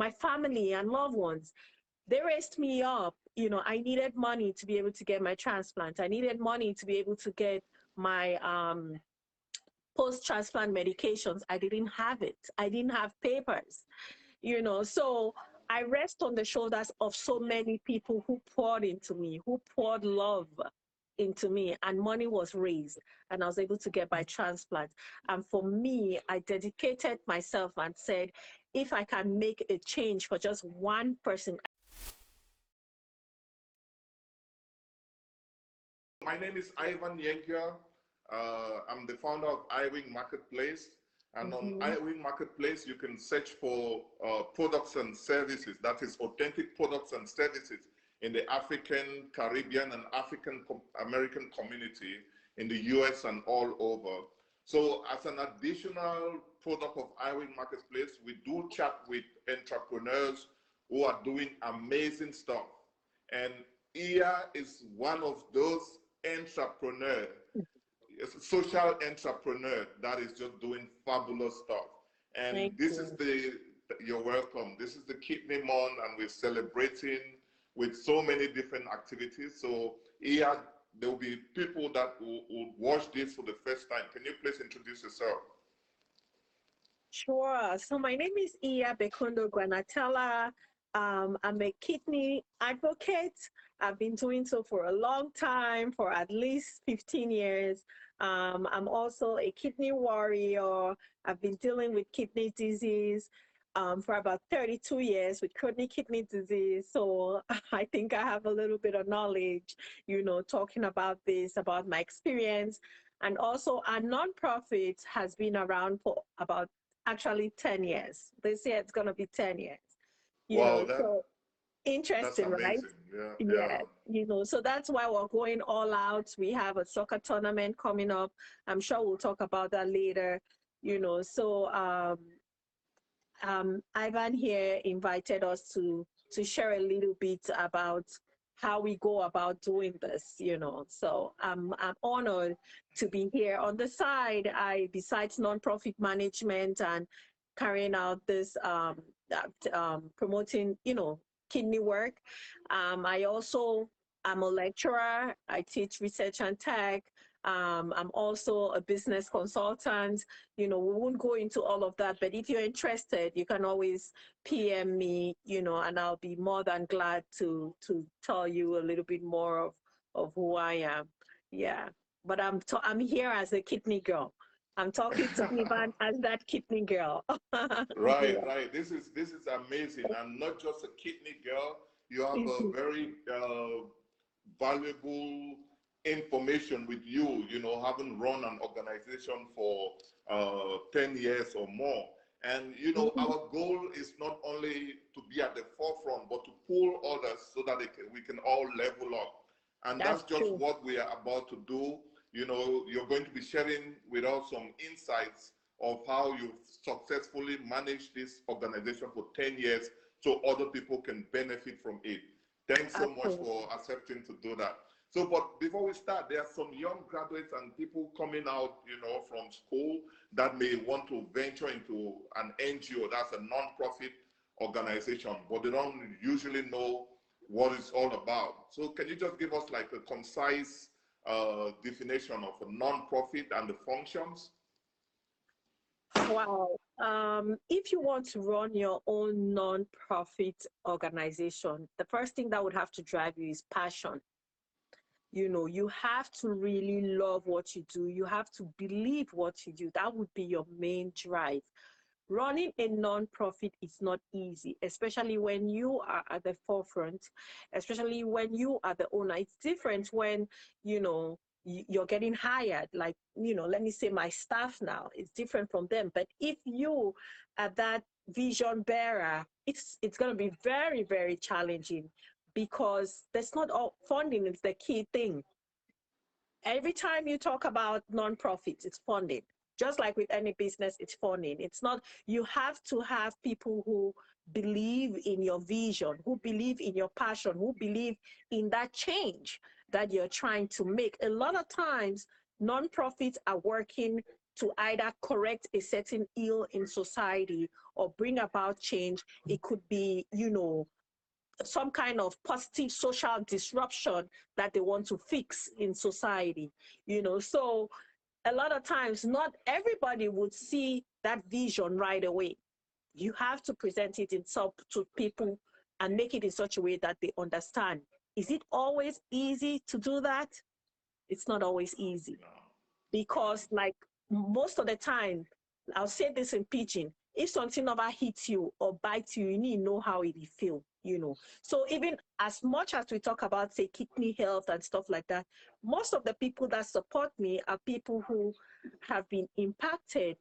my family and loved ones. They raised me up. You know, I needed money to be able to get my transplant. I needed money to be able to get my um, post-transplant medications. I didn't have it. I didn't have papers. You know, so I rest on the shoulders of so many people who poured into me, who poured love into me and money was raised and I was able to get my transplant. And for me, I dedicated myself and said, if I can make a change for just one person. My name is Ivan Yenkia. Uh, I'm the founder of iWing Marketplace. And mm-hmm. on iWing Marketplace, you can search for uh, products and services, that is authentic products and services in the African, Caribbean, and African American community in the US and all over. So as an additional product of iWing Marketplace, we do chat with entrepreneurs who are doing amazing stuff. And Iya is one of those entrepreneurs, social entrepreneur that is just doing fabulous stuff. And Thank this you. is the, you're welcome. This is the Kidney Month and we're celebrating with so many different activities. So here, there will be people that will, will watch this for the first time. Can you please introduce yourself? Sure. So my name is Iya Bekundo Granatella. Um, I'm a kidney advocate. I've been doing so for a long time, for at least 15 years. Um, I'm also a kidney warrior. I've been dealing with kidney disease um, for about 32 years with chronic kidney disease. So I think I have a little bit of knowledge, you know, talking about this, about my experience. And also our nonprofit has been around for about actually 10 years. This year it's going to be 10 years. You wow, know, that, so interesting, right? Yeah, yeah, yeah. You know, so that's why we're going all out. We have a soccer tournament coming up. I'm sure we'll talk about that later. You know, so um, um, Ivan here invited us to to share a little bit about how we go about doing this, you know. So I'm I'm honored to be here. On the side, I besides nonprofit management and carrying out this um, um, promoting, you know, kidney work. Um, I also I'm a lecturer. I teach research and tech. Um, I'm also a business consultant. You know, we won't go into all of that, but if you're interested, you can always PM me, you know, and I'll be more than glad to to tell you a little bit more of, of who I am. Yeah, but I'm I'm here as a kidney girl. I'm talking to Ivan as that kidney girl. right, yeah. right. This is this is amazing, I'm not just a kidney girl. You have a very uh, valuable information with you, you know, having run an organization for uh, 10 years or more. And, you know, mm -hmm. our goal is not only to be at the forefront, but to pull others so that can, we can all level up. And that's, that's just true. what we are about to do. You know, you're going to be sharing with us some insights of how you've successfully managed this organization for 10 years so other people can benefit from it. Thanks so much for accepting to do that. So, but before we start, there are some young graduates and people coming out, you know, from school that may want to venture into an NGO, that's a non-profit organization, but they don't usually know what it's all about. So can you just give us like a concise uh, definition of a non-profit and the functions? Wow. Um, if you want to run your own non-profit organization, the first thing that would have to drive you is passion you know you have to really love what you do. You have to believe what you do. That would be your main drive. Running a non-profit is not easy especially when you are at the forefront especially when you are the owner. It's different when you know you're getting hired. Like you know let me say my staff now is different from them. But if you are that vision bearer it's it's going to be very very challenging because that's not all funding is the key thing. Every time you talk about nonprofits, it's funding. Just like with any business, it's funding. It's not, you have to have people who believe in your vision, who believe in your passion, who believe in that change that you're trying to make. A lot of times, nonprofits are working to either correct a certain ill in society or bring about change. It could be, you know, some kind of positive social disruption that they want to fix in society, you know. So a lot of times, not everybody would see that vision right away. You have to present it in some to people and make it in such a way that they understand. Is it always easy to do that? It's not always easy because like most of the time, I'll say this in pidgin, if something ever hits you or bites you, you need to know how it feel, you know. So even as much as we talk about say kidney health and stuff like that, most of the people that support me are people who have been impacted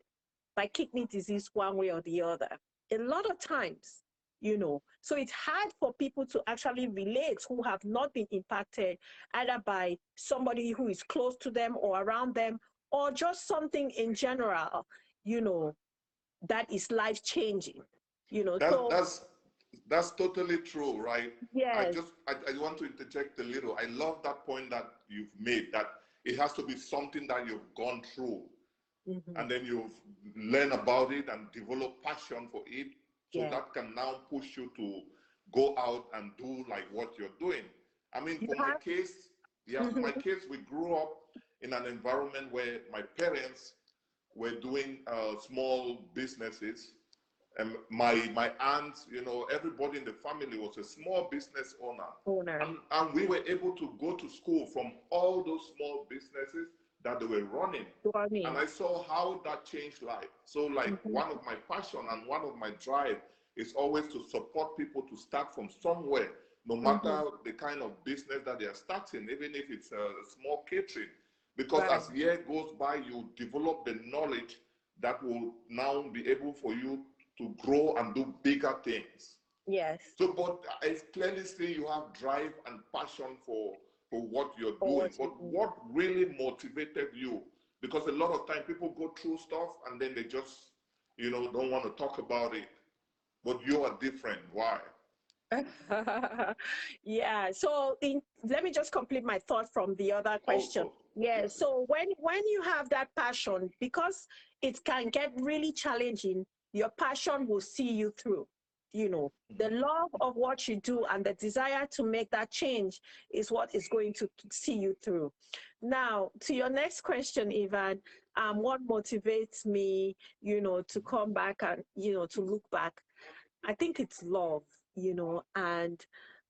by kidney disease one way or the other. A lot of times, you know, so it's hard for people to actually relate who have not been impacted either by somebody who is close to them or around them or just something in general, you know, that is life changing. You know, that, so that's that's totally true, right? yes, I just I, I want to interject a little. I love that point that you've made that it has to be something that you've gone through mhm, and then you've learned about it and develop passion for it. So Yeah. that can now push you to go out and do like what you're doing. I mean, You for my case, yeah, for my Mhm. case, we grew up in an environment where my parents were doing uh, small businesses. And my my aunts, you know, everybody in the family was a small business owner. owner. And, and we were able to go to school from all those small businesses that they were running. You know what I mean? And I saw how that changed life. So, like, Mhm. one of my passion and one of my drive is always to support people to start from somewhere, no matter the kind of business that they are starting, even if it's a small catering. Because Right. as year goes by, you develop the knowledge that will now be able for you to grow and do bigger things. yes. So, but I clearly see you have drive and passion for for what you're For doing. what But what really motivated you? Because a lot of time people go through stuff and then they just, you know, don't want to talk about it. But you are different. Why? yeah. So in, let me just complete my thought from the other oh, question. Oh, also, Yeah. So when when you have that passion, because it can get really challenging, your passion will see you through. You know, the love of what you do and the desire to make that change is what is going to see you through. Now, to your next question, Ivan, um, what motivates me, you know, to come back and you know to look back? I think it's love, you know, and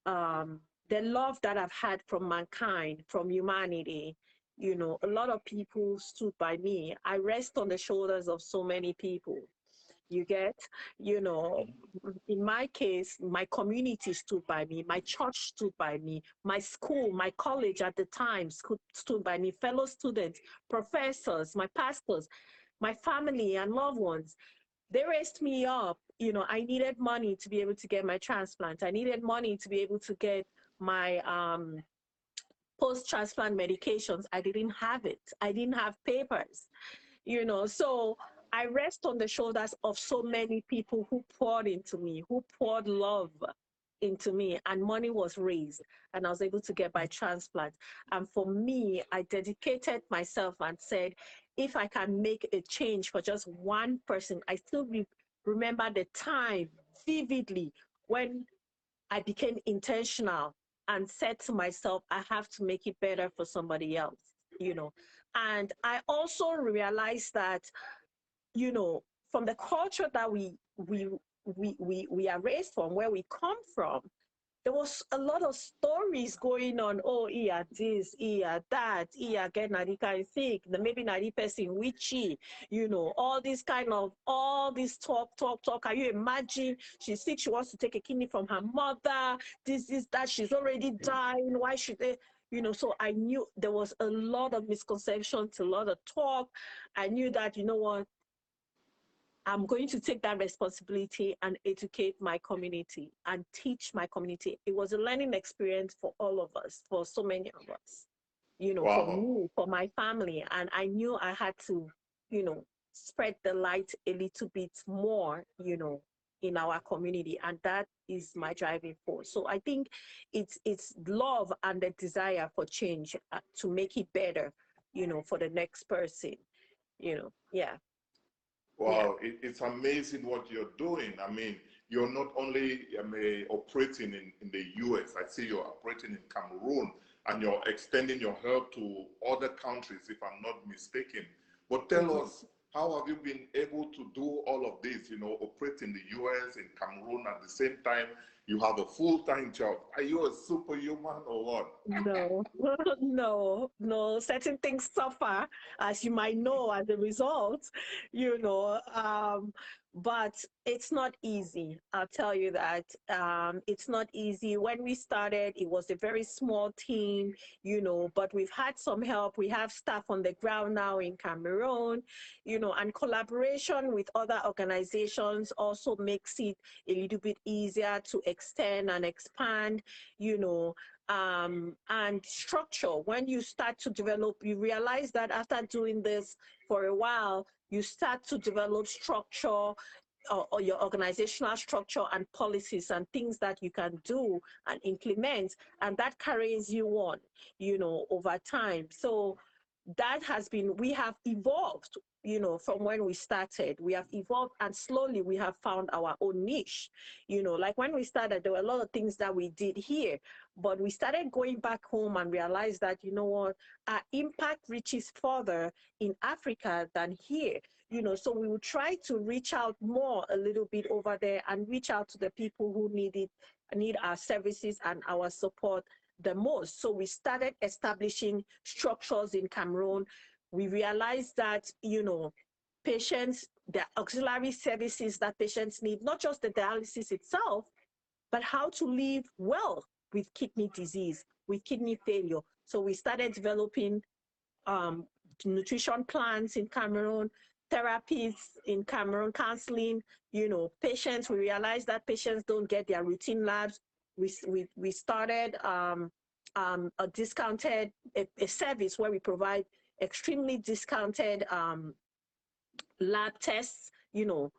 um, the love that I've had from mankind, from humanity. You know, a lot of people stood by me. I rest on the shoulders of so many people. You get, you know, in my case, my community stood by me, my church stood by me, my school, my college at the time stood by me, fellow students, professors, my pastors, my family and loved ones. They raised me up. You know, I needed money to be able to get my transplant. I needed money to be able to get my um, post-transplant medications. I didn't have it. I didn't have papers. You know, so I rest on the shoulders of so many people who poured into me, who poured love into me, and money was raised, and I was able to get my transplant. And for me, I dedicated myself and said, if I can make a change for just one person, I still re- remember the time vividly when I became intentional and said to myself, I have to make it better for somebody else, you know. And I also realized that you know, from the culture that we we we we, we are raised from, where we come from, there was a lot of stories going on. Oh, yeah, this, yeah, that, yeah, get nadi kind sick, maybe nadi person witchy, you know, all this kind of all this talk, talk, talk. Can you imagine? She's sick, she wants to take a kidney from her mother. This is that she's already dying. Why should they? You know, so I knew there was a lot of misconceptions, a lot of talk. I knew that, you know what, I'm going to take that responsibility and educate my community and teach my community. It was a learning experience for all of us, for so many of us, you know, for me, for my family. And I knew I had to, you know, spread the light a little bit more, you know, in our community. And that is my driving force. So I think it's it's love and the desire for change uh, to make it better, you know, for the next person you know, yeah. Wow, yeah. It, it's amazing what you're doing. I mean, you're not only operating in, in the US, I see you're operating in Cameroon and you're extending your help to other countries, if I'm not mistaken. But tell mm-hmm. us, how have you been able to do all of this, you know, operate in the US, in Cameroon at the same time? You have a full-time job. Are you a superhuman or what? No, no, no. Certain things suffer, as you might know, as a result, you know. Um, but it's not easy. I'll tell you that. Um, it's not easy. When we started, it was a very small team, you know, but we've had some help. We have staff on the ground now in Cameroon, you know, and collaboration with other organizations also makes it a little bit easier to extend and expand, you know, um, and structure. When you start to develop, you realize that after doing this for a while, you start to develop structure or, or, your organizational structure and policies and things that you can do and implement and that carries you on you know over time. So that has been we have evolved you know from when we started we have evolved and slowly we have found our own niche you know like when we started there were a lot of things that we did here but we started going back home and realized that you know what our impact reaches further in africa than here you know so we will try to reach out more a little bit over there and reach out to the people who need it need our services and our support the most. So we started establishing structures in Cameroon. We realized that, you know, patients, the auxiliary services that patients need, not just the dialysis itself, but how to live well with kidney disease, with kidney failure. So we started developing um, nutrition plans in Cameroon, therapies in Cameroon, counseling, you know, patients, we realized that patients don't get their routine labs we, we, we started um, um, a discounted, a, a, service where we provide extremely discounted um, lab tests, you know,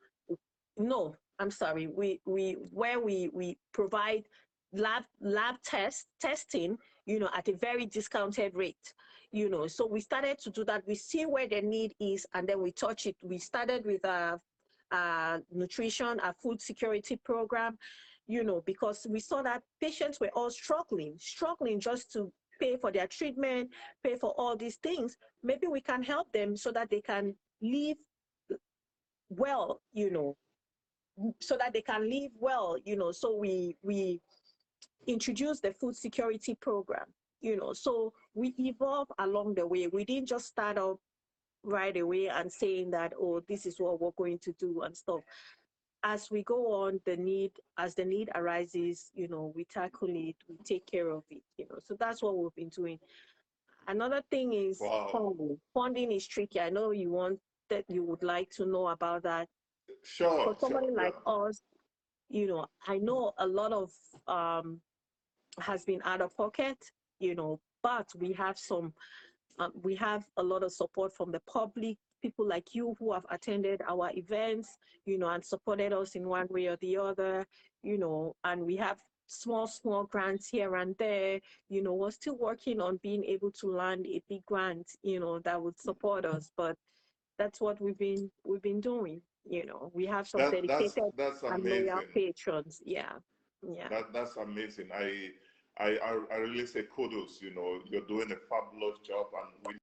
no, I'm sorry, we, we, where we, we provide lab, lab test, testing, you know, at a very discounted rate, you know, so we started to do that. We see where the need is and then we touch it. We started with a, a nutrition, a food security program, you know, because we saw that patients were all struggling, struggling just to pay for their treatment, pay for all these things. Maybe we can help them so that they can live well, you know, so that they can live well, you know. So we we introduce the food security program, you know. So we evolve along the way. We didn't just start up right away and saying that, oh, this is what we're going to do and stuff as we go on, the need, as the need arises, you know, we tackle it, we take care of it, you know. So that's what we've been doing. Another thing is wow. funding. Funding is tricky. I know you want that you would like to know about that. Sure. For somebody sure, like yeah. us, you know, I know a lot of um has been out of pocket, you know, but we have some um, we have a lot of support from the public people like you who have attended our events, you know, and supported us in one way or the other, you know, and we have small, small grants here and there, you know, we're still working on being able to land a big grant, you know, that would support us. But that's what we've been we've been doing. You know, we have some that, dedicated that's, that's and loyal patrons. Yeah. Yeah. That, that's amazing. I I, I really say kudos, you know, you're doing a fabulous job and we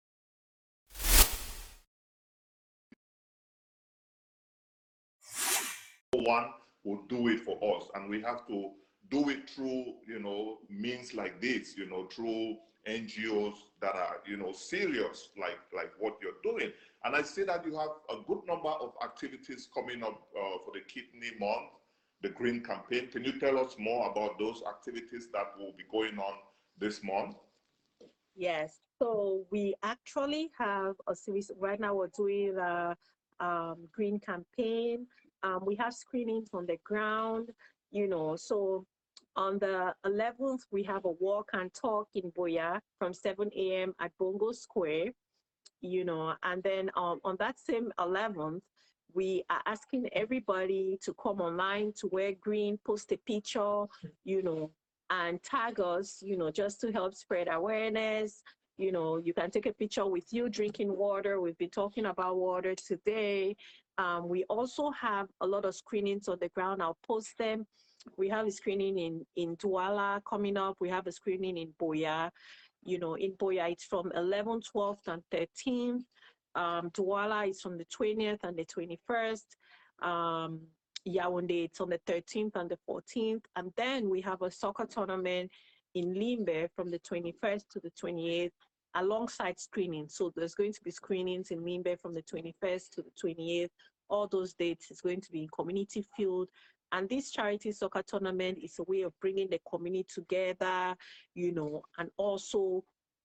one will do it for us. And we have to do it through you know means like this you know through ngos that are you know serious like like what you're doing. And i see that you have a good number of activities coming up uh, for the kidney month the green campaign. Can you tell us more about those activities that will be going on this month? Yes. So we actually have a series right now we're doing a um, green campaign um, we have screenings on the ground, you know, so on the 11th, we have a walk and talk in Buea from 7 a.m. at Bongo Square, you know, and then um, on that same 11th, we are asking everybody to come online to wear green, post a picture, you know, and tag us, you know, just to help spread awareness, you know, you can take a picture with you drinking water. We've been talking about water today. Um, we also have a lot of screenings on the ground. I'll post them. We have a screening in, in Douala coming up. We have a screening in Buea. You know, in Buea, it's from 11th, 12th, and 13th. Um, Douala is from the 20th and the 21st. Um, Yaoundé, it's on the 13th and the 14th. And then we have a soccer tournament in Limbe from the 21st to the 28th alongside screenings. So there's going to be screenings in Limbe from the 21st to the 28th. All those dates is going to be in community field. And this charity soccer tournament is a way of bringing the community together, you know, and also,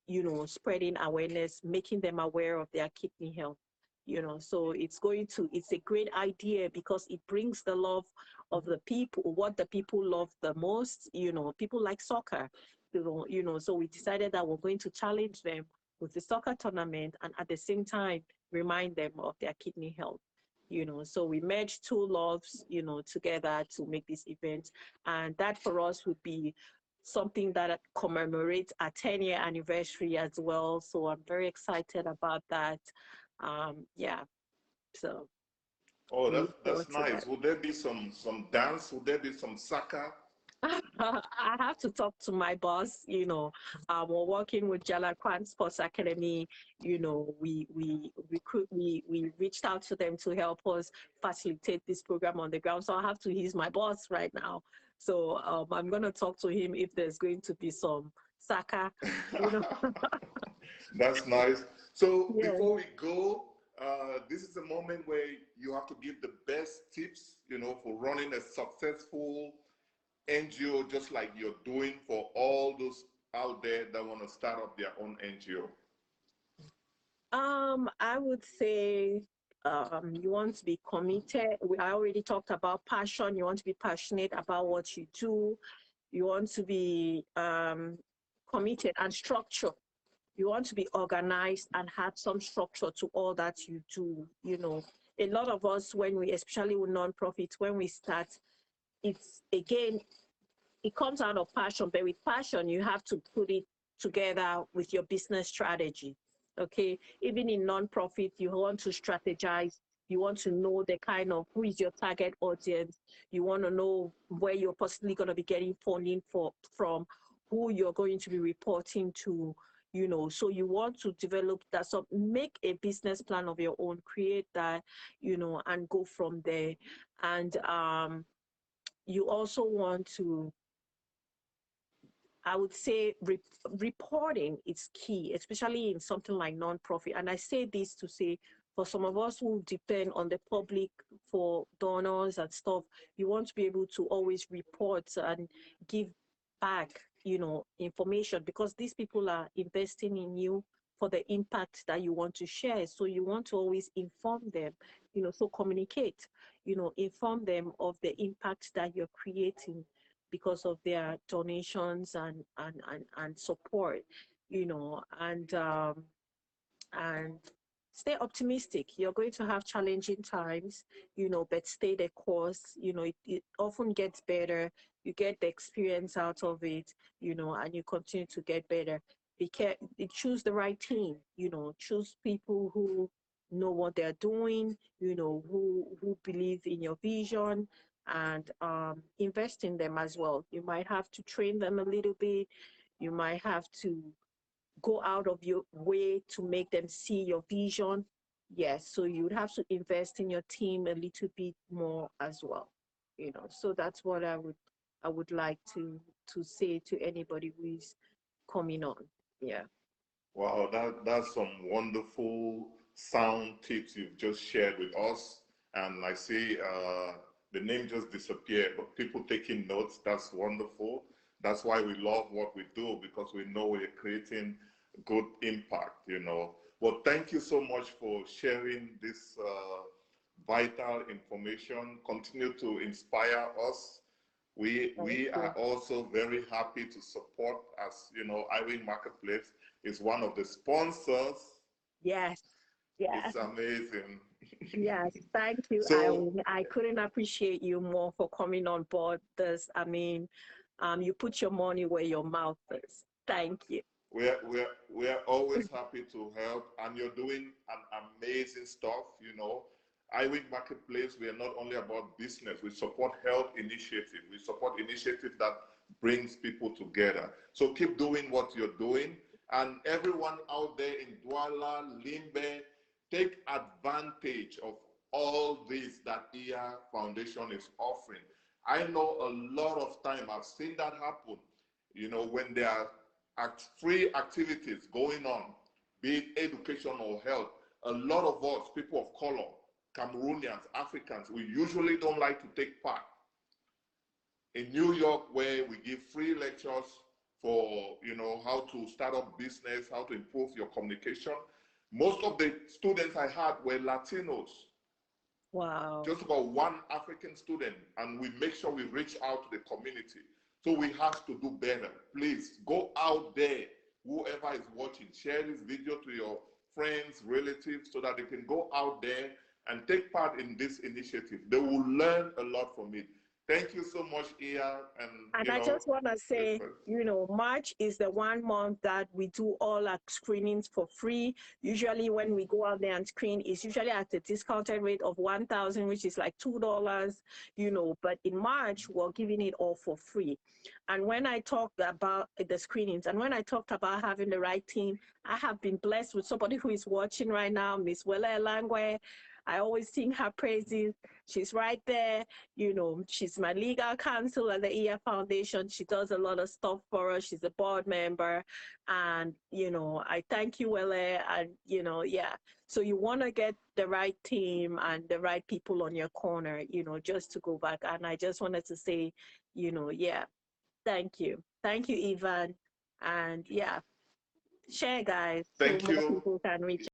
you know, spreading awareness, making them aware of their kidney health you know so it's going to it's a great idea because it brings the love of the people what the people love the most you know people like soccer you know, you know, so we decided that we're going to challenge them with the soccer tournament and at the same time remind them of their kidney health you know. So we merged two loves you know together to make this event. And that for us would be something that commemorates our 10 year anniversary as well. So i'm very excited about that. Um yeah. So oh that's that's nice. that. would there be some some dance? Would there be some soccer I have to talk to my boss. You know, um, we're working with Jalakwan Sports Academy. You know, we we recruit we we reached out to them to help us facilitate this program on the ground. So I have to. He's my boss right now. So um, I'm going to talk to him if there's going to be some soccer. You know? That's nice. So yeah. before we go, uh, this is a moment where you have to give the best tips, you know, for running a successful NGO just like you're doing for all those out there that want to start up their own NGO? Um, I would say um, you want to be committed. We I already talked about passion. You want to be passionate about what you do. You want to be um, committed and structured. You want to be organized and have some structure to all that you do. You know, a lot of us, when we, especially with nonprofits, when we start, it's again, it comes out of passion, but with passion, you have to put it together with your business strategy. Okay, even in nonprofit, you want to strategize. You want to know the kind of who is your target audience. You want to know where you're possibly going to be getting funding for from, who you're going to be reporting to. You know, so you want to develop that. So make a business plan of your own, create that, you know, and go from there. And um, you also want to I would say re reporting is key, especially in something like nonprofit. And I say this to say, for some of us who depend on the public for donors and stuff, you want to be able to always report and give back, you know, information because these people are investing in you for the impact that you want to share. So you want to always inform them, you know, so communicate, you know, inform them of the impact that you're creating because of their donations and and and, and support you know and um and stay optimistic. You're going to have challenging times you know but stay the course. You know it, it often gets better. You get the experience out of it you know and you continue to get better. Because choose the right team you know choose people who know what they're doing you know who who believe in your vision and um, invest in them as well. You might have to train them a little bit. You might have to go out of your way to make them see your vision. Yes, so you would have to invest in your team a little bit more as well. You know, so that's what I would I would like to to say to anybody who is coming on. Yeah. Wow, that that's some wonderful sound tips you've just shared with us. And I see uh, the name just disappeared, but people taking notes, that's wonderful. That's why we love what we do because we know we're creating good impact, you know. Well, thank you so much for sharing this uh, vital information. Continue to inspire us. We, we are also very happy to support as, you know, iWing Marketplace is one of the sponsors. Yes, yes. It's amazing. Yes, thank you. So, I, I couldn't appreciate you more for coming on board this. I mean, um, you put your money where your mouth is. Thank you. we're, we're, we're always happy to help, and you're doing an amazing stuff, you know. iWing Marketplace, we are not only about business, we support health initiatives. We support initiatives that brings people together. So keep doing what you're doing. And everyone out there in Douala, Limbe, take advantage of all this that Iya Foundation is offering. I know a lot of time I've seen that happen, you know, when there are act free activities going on, be it education or health, a lot of us, people of color, Cameroonians, Africans, we usually don't like to take part. In New York, where we give free lectures for, you know, how to start up business, how to improve your communication, most of the students I had were Latinos. Wow. Just about one African student, and we make sure we reach out to the community. So we have to do better. Please go out there, whoever is watching, share this video to your friends, relatives, so that they can go out there and take part in this initiative. They will learn a lot from it. Thank you so much, Iya. And, and I know, just want to say, you know, March is the one month that we do all our screenings for free. Usually when we go out there and screen, it's usually at a discounted rate of 1000 which is like $2, you know, but in March, we're giving it all for free. And when I talked about the screenings and when I talked about having the right team, I have been blessed with somebody who is watching right now, Miss Wella Langwe. I always sing her praises. She's right there. You know, she's my legal counsel at the Iya Foundation. She does a lot of stuff for us. She's a board member. And, you know, I thank you, Wele. And, you know, yeah. So you want to get the right team and the right people on your corner, you know, just to go back. And I just wanted to say, you know, yeah, thank you. Thank you, Ivan. And yeah, share, guys. Thank so you. People can reach